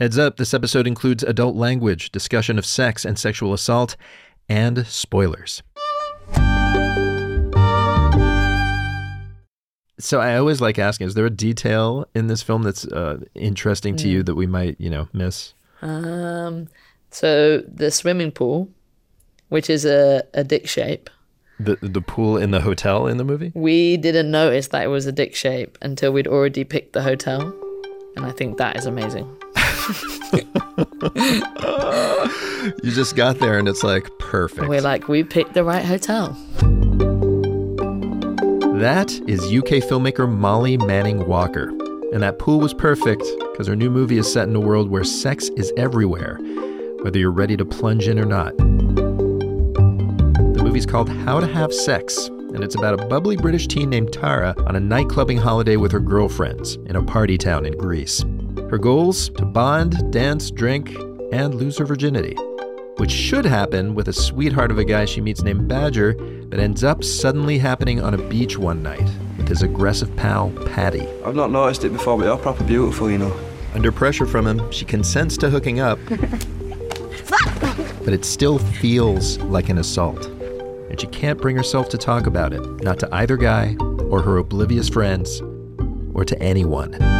Heads up, this episode includes adult language, discussion of sex and sexual assault, and spoilers. So I always like asking, is there a detail in this film that's uh, interesting to you that we might, you know, miss? Um, so the swimming pool, which is a, a dick shape, The the pool in the hotel in the movie? we didn't notice that it was a dick shape until we'd already picked the hotel. And I think that is amazing. You just got there and it's like perfect. We're like, we picked the right hotel. That is UK filmmaker Molly Manning Walker. And that pool was perfect because her new movie is set in a world where sex is everywhere, whether you're ready to plunge in or not. The movie's called How to Have Sex, and it's about a bubbly British teen named Tara on a nightclubbing holiday with her girlfriends in a party town in Greece. Her goals to bond, dance, drink, and lose her virginity which should happen with a sweetheart of a guy she meets named Badger, but ends up suddenly happening on a beach one night with his aggressive pal, Paddy. I've not noticed it before, but you're proper beautiful, you know. Under pressure from him, she consents to hooking up, but it still feels like an assault. And she can't bring herself to talk about it, not to either guy, or her oblivious friends, or to anyone.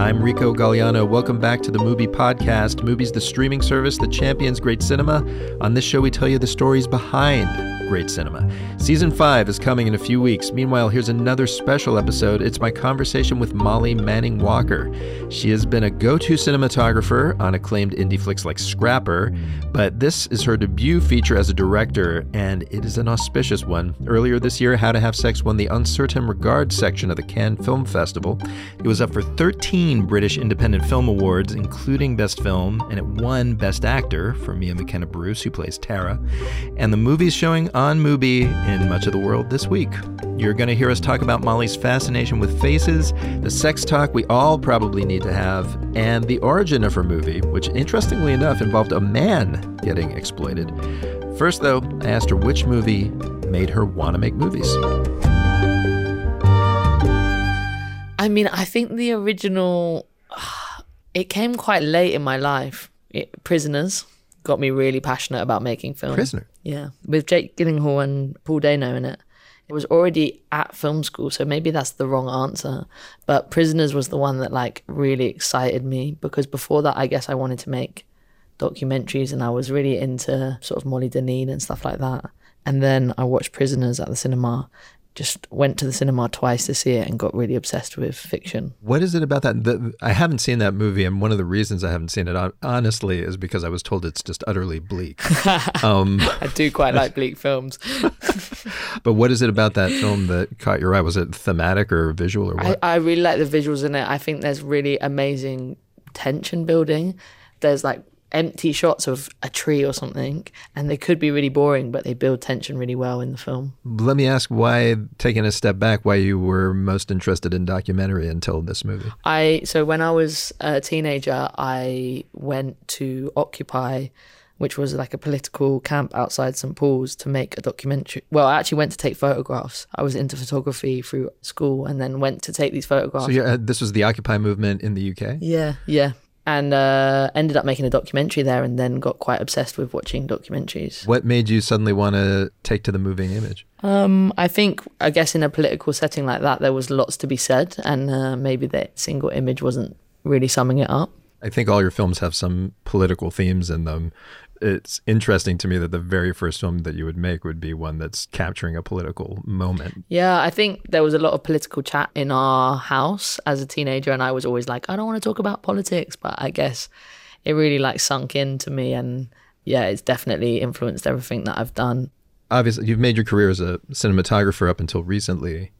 I'm Rico Gagliano. Welcome back to the Mubi Podcast. Mubi, the streaming service that champions great cinema. On this show, we tell you the stories behind great cinema. Season 5 is coming in a few weeks. Meanwhile, here's another special episode. It's my conversation with Molly Manning Walker. She has been a go to cinematographer on acclaimed indie flicks like Scrapper, but this is her debut feature as a director, and it is an auspicious one. Earlier this year, How to Have Sex won the Un Certain Regard section of the Cannes Film Festival. It was up for 13 British Independent Film Awards, including Best Film, and it won Best Actor for Mia McKenna Bruce, who plays Tara. And the movie's showing on Mubi in much of the world this week. You're going to hear us talk about Molly's fascination with faces, the sex talk we all probably need to have, and the origin of her movie, which interestingly enough involved a man getting exploited. First, though, I asked her which movie made her want to make movies. I mean, I think the original, it came quite late in my life. It, Prisoners got me really passionate about making films. Prisoner. Yeah, with Jake Gyllenhaal and Paul Dano in it. It was already at film school, so maybe that's the wrong answer. But Prisoners was the one that like really excited me because before that, I guess I wanted to make documentaries and I was really into sort of Molly Dineen and stuff like that. And then I watched Prisoners at the cinema. Just went to the cinema twice this year and got really obsessed with fiction. What is it about that? The, I haven't seen that movie, and one of the reasons I haven't seen it, honestly, is because I was told it's just utterly bleak. um, I do quite like bleak films. but what is it about that film that caught your eye? Was it thematic or visual or I, what? I really like the visuals in it. I think there's really amazing tension building. There's like empty shots of a tree or something, and they could be really boring, but they build tension really well in the film. Let me ask why, taking a step back, why you were most interested in documentary until this movie. I so when I was a teenager, I went to Occupy, which was like a political camp outside St Paul's, to make a documentary. Well, I actually went to take photographs. I was into photography through school, and then went to take these photographs. So yeah, uh, this was the Occupy movement in the UK. Yeah, yeah. And uh, ended up making a documentary there and then got quite obsessed with watching documentaries. What made you suddenly want to take to the moving image? Um, I think, I guess, in a political setting like that, there was lots to be said, and uh, maybe that single image wasn't really summing it up. I think all your films have some political themes in them. It's interesting to me that the very first film that you would make would be one that's capturing a political moment. Yeah, I think there was a lot of political chat in our house as a teenager, and I was always like, I don't want to talk about politics, but I guess it really like sunk into me, and yeah, it's definitely influenced everything that I've done. Obviously, you've made your career as a cinematographer up until recently.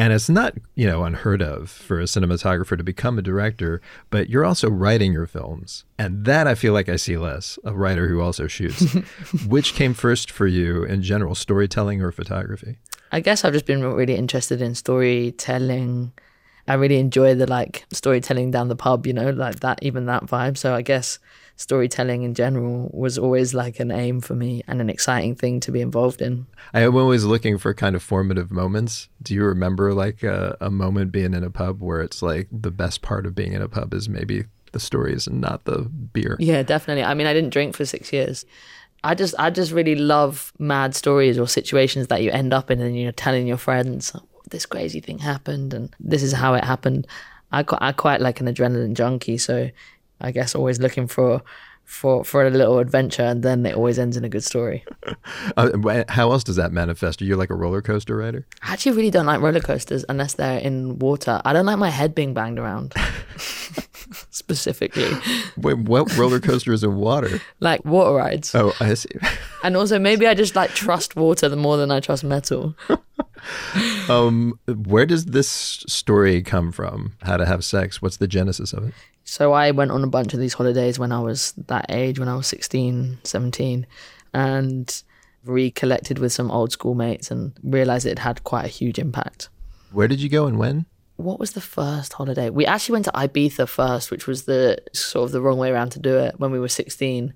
And it's not, you know, unheard of for a cinematographer to become a director, but you're also writing your films. And that I feel like I see less, a writer who also shoots. Which came first for you in general, storytelling or photography? I guess I've just been really interested in storytelling I really enjoy the like storytelling down the pub, you know, like that, even that vibe. So I guess storytelling in general was always like an aim for me and an exciting thing to be involved in. I am always looking for kind of formative moments. Do you remember like a, a moment being in a pub where it's like the best part of being in a pub is maybe the stories and not the beer? Yeah, definitely. I mean, I didn't drink for six years. I just, I just really love mad stories or situations that you end up in, and you're telling your friends oh, this crazy thing happened, and this is how it happened. I, I quite like an adrenaline junkie, so I guess always looking for for for a little adventure, and then it always ends in a good story. uh, how else does that manifest? Are you like a roller coaster rider? I actually really don't like roller coasters unless they're in water. I don't like my head being banged around. Specifically, Wait, what roller coaster is in water? like water rides. Oh, I see. And also, maybe I just like trust water more than I trust metal. um, where does this story come from? How to have sex? What's the genesis of it? So I went on a bunch of these holidays when I was that age, when I was 16, 17, and recollected with some old schoolmates and realized it had quite a huge impact. Where did you go and when? What was the first holiday? We actually went to Ibiza first, which was the sort of the wrong way around to do it when we were 16.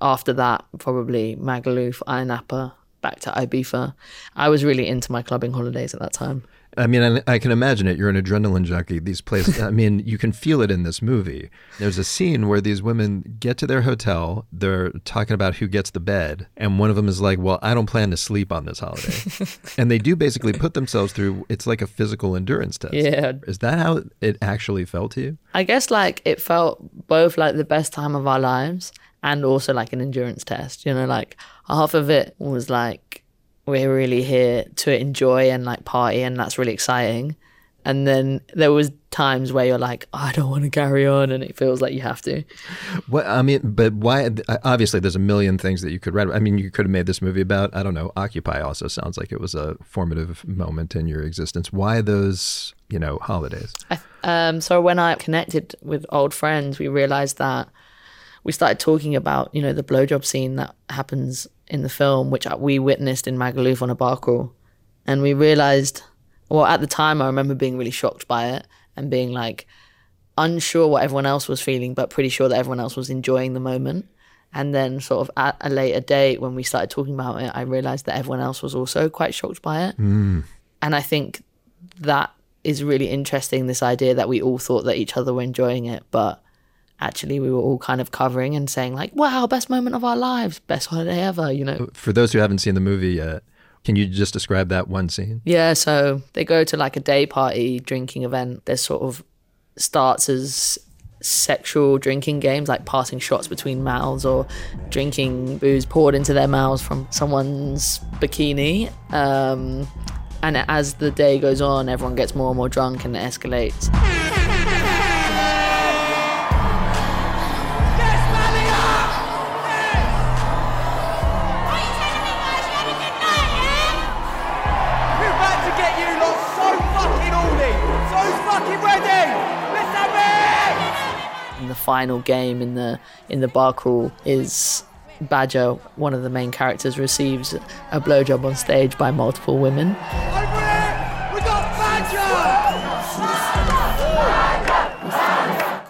After that, probably Magaluf, Ayia Napa, back to Ibiza. I was really into my clubbing holidays at that time. I mean, I, I, can imagine it. You're an adrenaline junkie. These places, I mean, you can feel it in this movie. There's a scene where these women get to their hotel. They're talking about who gets the bed. And one of them is like, Well, I don't plan to sleep on this holiday. and they do basically put themselves through, it's like a physical endurance test. Yeah. Is that how it actually felt to you? I guess like it felt both like the best time of our lives and also like an endurance test. You know, like half of it was like, we're really here to enjoy and like party and that's really exciting. And then there was times where you're like oh, i don't want to carry on and it feels like you have to. Well i mean but why obviously there's a million things that you could write i mean you could have made this movie about i don't know occupy also sounds like it was a formative moment in your existence. Why those you know holidays? Um, so when i connected with old friends we realized that we started talking about you know the blowjob scene that happens in the film, which we witnessed in Magaluf on a bar crawl. And we realized, well, at the time, I remember being really shocked by it and being like unsure what everyone else was feeling, but pretty sure that everyone else was enjoying the moment. And then, sort of at a later date, when we started talking about it, I realized that everyone else was also quite shocked by it. Mm. And I think that is really interesting this idea that we all thought that each other were enjoying it, but actually we were all kind of covering and saying like wow best moment of our lives best holiday ever you know? For those who haven't seen the movie yet can you just describe that one scene? Yeah so they go to like a day party drinking event. There's sort of starts as sexual drinking games like passing shots between mouths or drinking booze poured into their mouths from someone's bikini. Um, and as the day goes on everyone gets more and more drunk and it escalates final game in the in the bar crawl is Badger, one of the main characters, receives a blowjob on stage by multiple women.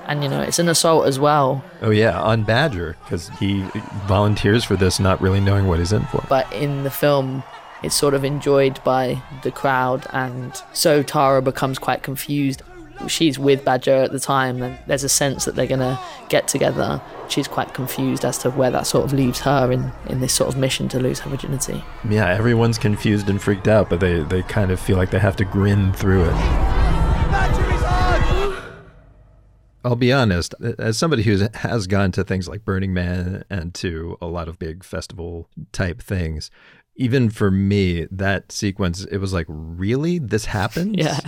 And you know, it's an assault as well. Oh yeah, on Badger because he volunteers for this, not really knowing what he's in for. But in the film, it's sort of enjoyed by the crowd, and so Tara becomes quite confused she's with Badger at the time, and there's a sense that they're going to get together. She's quite confused as to where that sort of leaves her in, in this sort of mission to lose her virginity. Yeah, everyone's confused and freaked out, but they, they kind of feel like they have to grin through it. I'll be honest, as somebody who has gone to things like Burning Man and to a lot of big festival type things, even for me, that sequence, it was like, really? This happens? Yeah.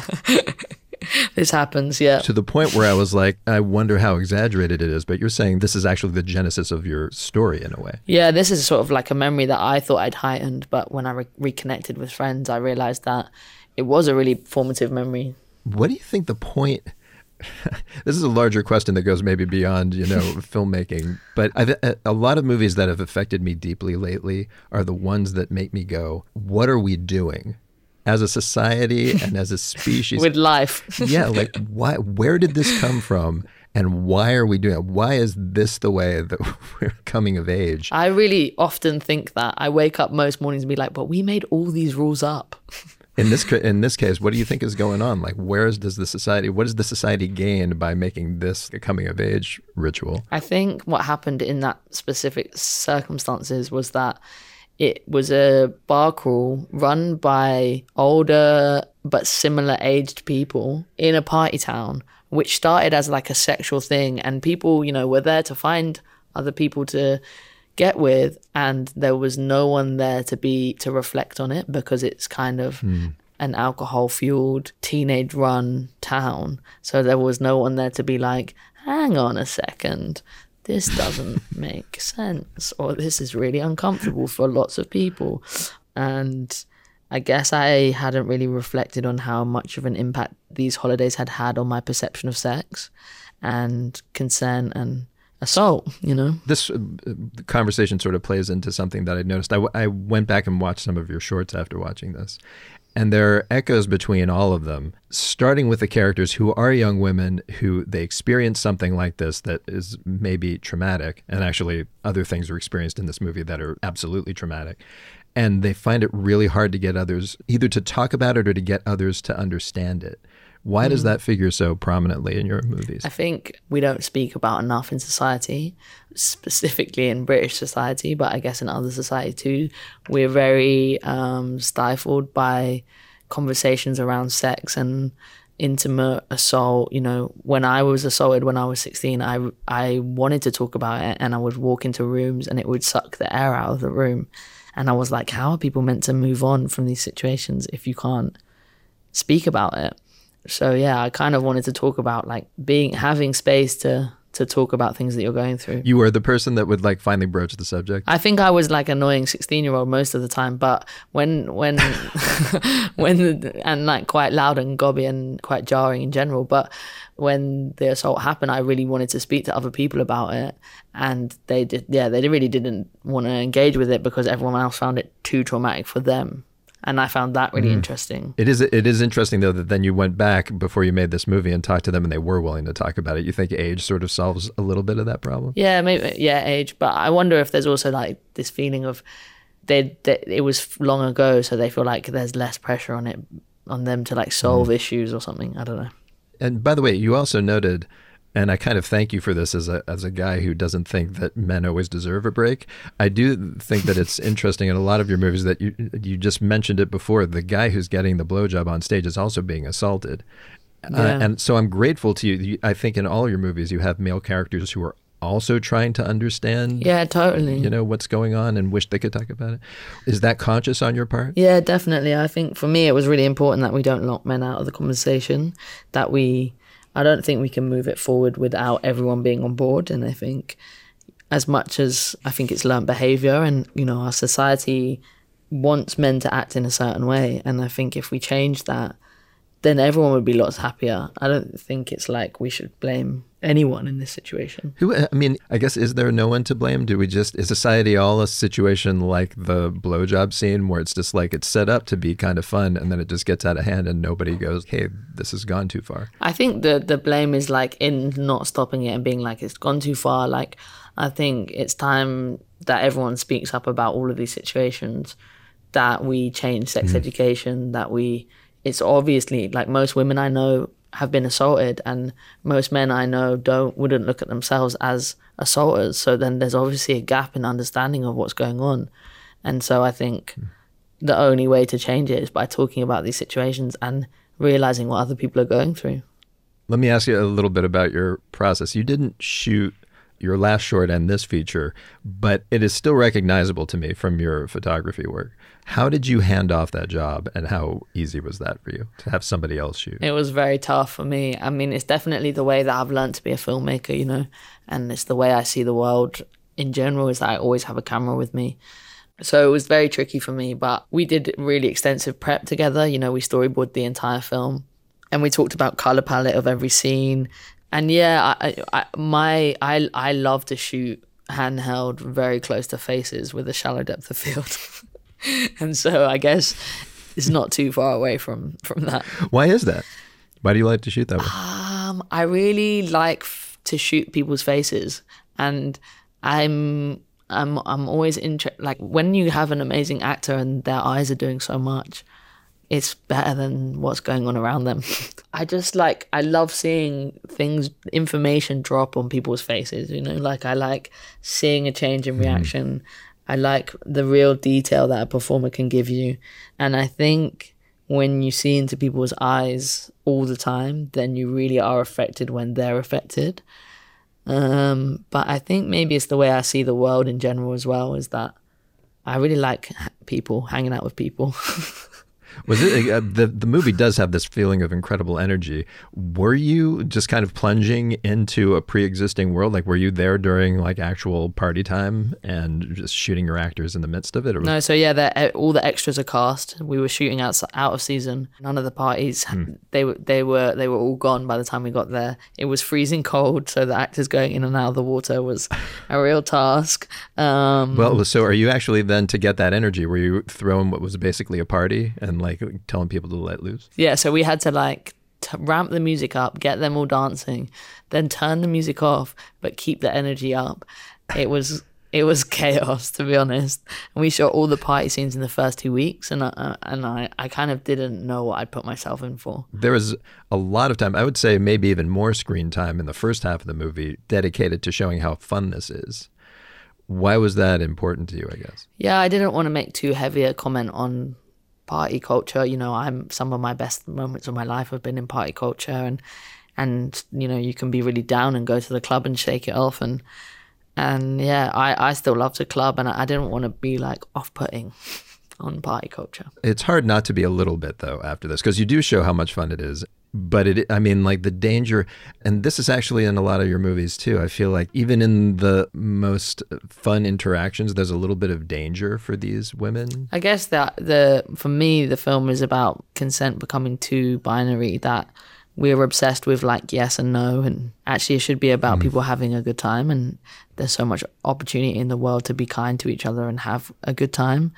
This happens, yeah. To the point where I was like, I wonder how exaggerated it is. But you're saying this is actually the genesis of your story in a way. Yeah, this is sort of like a memory that I thought I'd heightened, but when I re- reconnected with friends, I realized that it was a really formative memory. What do you think the point? this is a larger question that goes maybe beyond you know filmmaking but I've, uh, a lot of movies that have affected me deeply lately are the ones that make me go what are we doing as a society and as a species. with life. yeah, like why? Where did this come from? And why are we doing it? Why is this the way that we're coming of age? I really often think that. I wake up most mornings and be like, but we made all these rules up. In this in this case, what do you think is going on? Like, where is, does the society? What does the society gain by making this a coming of age ritual? I think what happened in that specific circumstances was that it was a bar crawl run by older but similar aged people in a party town, which started as like a sexual thing, and people, you know, were there to find other people to get with, and there was no one there to be to reflect on it because it's kind of hmm. an alcohol fueled teenage run town. So there was no one there to be like, hang on a second, this doesn't make sense, or this is really uncomfortable for lots of people. And I guess I hadn't really reflected on how much of an impact these holidays had had on my perception of sex and consent and assault, you know? This uh, conversation sort of plays into something that I noticed. I, w- I went back and watched some of your shorts after watching this. And there are echoes between all of them, starting with the characters who are young women who they experience something like this that is maybe traumatic. And actually, other things are experienced in this movie that are absolutely traumatic. And they find it really hard to get others either to talk about it or to get others to understand it. Why does that figure so prominently in your movies? I think we don't speak about enough in society, specifically in British society, but I guess in other society too. We're very um, stifled by conversations around sex and intimate assault. You know, when I was assaulted when I was 16, I, I wanted to talk about it and I would walk into rooms and it would suck the air out of the room. And I was like, how are people meant to move on from these situations if you can't speak about it? So yeah, I kind of wanted to talk about like being having space to to talk about things that you're going through. You were the person that would like finally broach the subject. I think I was like annoying 16 year old most of the time, but when when when and like quite loud and gobby and quite jarring in general, but when the assault happened, I really wanted to speak to other people about it, and they did. Yeah, they really didn't want to engage with it because everyone else found it too traumatic for them, and I found that really mm. interesting. It is it is interesting though that then you went back before you made this movie and talked to them and they were willing to talk about it. You think age sort of solves a little bit of that problem? Yeah, maybe yeah, age. But I wonder if there's also like this feeling of they, they it was long ago, so they feel like there's less pressure on it on them to like solve mm. issues or something. I don't know. And by the way, you also noted and I kind of thank you for this as a as a guy who doesn't think that men always deserve a break. I do think that it's interesting in a lot of your movies that you you just mentioned it before. The guy who's getting the blowjob on stage is also being assaulted, uh, and so I'm grateful to you. you. I think in all your movies you have male characters who are also trying to understand. Yeah, totally. You know what's going on and wish they could talk about it. Is that conscious on your part? Yeah, definitely. I think for me, it was really important that we don't lock men out of the conversation. That we, I don't think we can move it forward without everyone being on board. And I think, as much as I think it's learned behavior, and you know, our society wants men to act in a certain way, and I think if we change that, then everyone would be lots happier. I don't think it's like we should blame anyone in this situation. Who? I mean, I guess is there no one to blame? Do we just is society all a situation like the blowjob scene where it's just like it's set up to be kind of fun and then it just gets out of hand and nobody goes, "Hey, this has gone too far." I think the the blame is like in not stopping it and being like it's gone too far. Like I think it's time that everyone speaks up about all of these situations, that we change sex mm. education, that we it's obviously like most women I know have been assaulted and most men I know don't wouldn't look at themselves as assaulters. So then there's obviously a gap in understanding of what's going on. And so I think hmm. the only way to change it is by talking about these situations and realizing what other people are going through. Let me ask you a little bit about your process. You didn't shoot your last short and this feature, but it is still recognizable to me from your photography work. How did you hand off that job and how easy was that for you to have somebody else shoot? It was very tough for me. I mean, it's definitely the way that I've learned to be a filmmaker, you know, and it's the way I see the world in general is that I always have a camera with me. So it was very tricky for me, but we did really extensive prep together. You know, we storyboarded the entire film and we talked about color palette of every scene. And yeah, I, I, my I I love to shoot handheld very close to faces with a shallow depth of field. and so I guess it's not too far away from from that. Why is that? Why do you like to shoot that way? Um, I really like f- to shoot people's faces, and I'm I'm I'm always interested. Like when you have an amazing actor and their eyes are doing so much, it's better than what's going on around them. I just like I love seeing things, information drop on people's faces. You know, like I like seeing a change in reaction. I like the real detail that a performer can give you, and I think when you see into people's eyes all the time, then you really are affected when they're affected. Um, but I think maybe it's the way I see the world in general as well. Is that I really like people hanging out with people. Was it uh, the the movie does have this feeling of incredible energy? Were you just kind of plunging into a pre-existing world? Like, were you there during like actual party time and just shooting your actors in the midst of it? Was- no, so yeah, the, all the extras are cast. We were shooting out out of season. None of the parties they were they were they were all gone by the time we got there. It was freezing cold, so the actors going in and out of the water was a real task. Um, Well, so are you actually then to get that energy? Were you throwing what was basically a party and like telling people to let loose? Yeah, so we had to like t- ramp the music up, get them all dancing, then turn the music off, but keep the energy up. It was it was chaos to be honest. And we shot all the party scenes in the first two weeks, and I, uh, and I I kind of didn't know what I'd put myself in for. There was a lot of time, I would say maybe even more screen time in the first half of the movie dedicated to showing how fun this is. Why was that important to you, I guess? Yeah, I didn't want to make too heavy a comment on party culture. You know, I'm some of my best moments of my life have been in party culture and and you know, you can be really down and go to the club and shake it off and and yeah, I, I still love to club and I, I didn't want to be like off putting on party culture. It's hard not to be a little bit though after this because you do show how much fun it is. But it, I mean, like the danger, and this is actually in a lot of your movies too. I feel like even in the most fun interactions, there's a little bit of danger for these women. I guess that the for me the film is about consent becoming too binary that we're obsessed with like yes and no and actually it should be about mm. people having a good time and there's so much opportunity in the world to be kind to each other and have a good time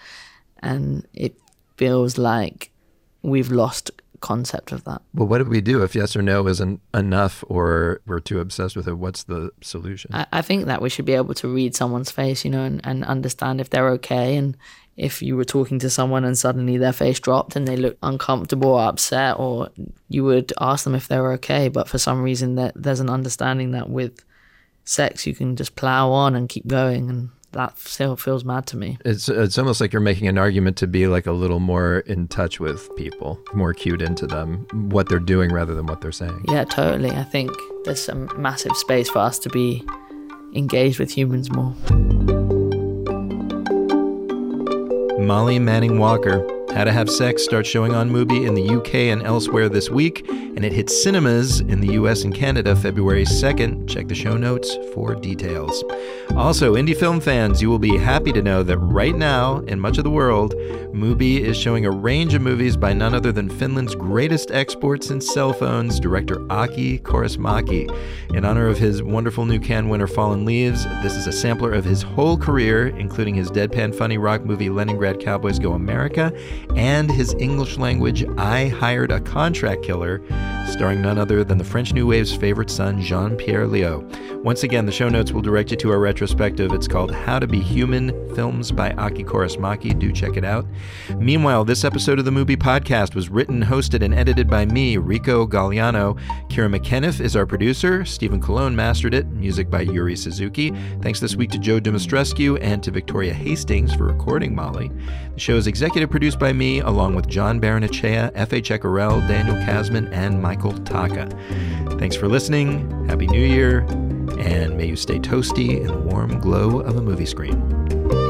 and it feels like we've lost concept of that. Well, what do we do if yes or no isn't enough or we're too obsessed with it? What's the solution? I, I think that we should be able to read someone's face, you know, and, and understand if they're okay. And if you were talking to someone and suddenly their face dropped and they looked uncomfortable or upset, or you would ask them if they were okay. But for some reason, that there's an understanding that with sex, you can just plow on and keep going. And that still feels mad to me. It's it's almost like you're making an argument to be like a little more in touch with people, more cued into them, what they're doing rather than what they're saying. Yeah, totally. I think there's some massive space for us to be engaged with humans more. Molly Manning Walker, How to Have Sex starts showing on Mubi in the UK and elsewhere this week, and it hits cinemas in the US and Canada February 2nd. Check the show notes for details. Also, indie film fans, you will be happy to know that right now, in much of the world, Mubi is showing a range of movies by none other than Finland's greatest exports in cell phones, director Aki Kaurismäki. In honor of his wonderful new Cannes winner Fallen Leaves, this is a sampler of his whole career, including his deadpan funny rock movie Leningrad Cowboys Go America and his English language I Hired a Contract Killer, starring none other than the French New Wave's favorite son, Jean Pierre Léaud. Once again, the show notes will direct you to our retrospective. It's called How to Be Human Films by Aki Kaurismäki. Do check it out. Meanwhile, this episode of the Mubi Podcast was written, hosted, and edited by me, Rico Gagliano. Kira McKenniff is our producer. Stephen Colon mastered it. Music by Yuri Suzuki. Thanks this week to Joe Dimostrescu and to Victoria Hastings for recording Molly. The show is executive produced by me, along with John Baranachea, Efe Çakarel, Daniel Kasman, and Michael Taka. Thanks for listening. Happy New Year. And may you stay toasty in the warm glow of a movie screen.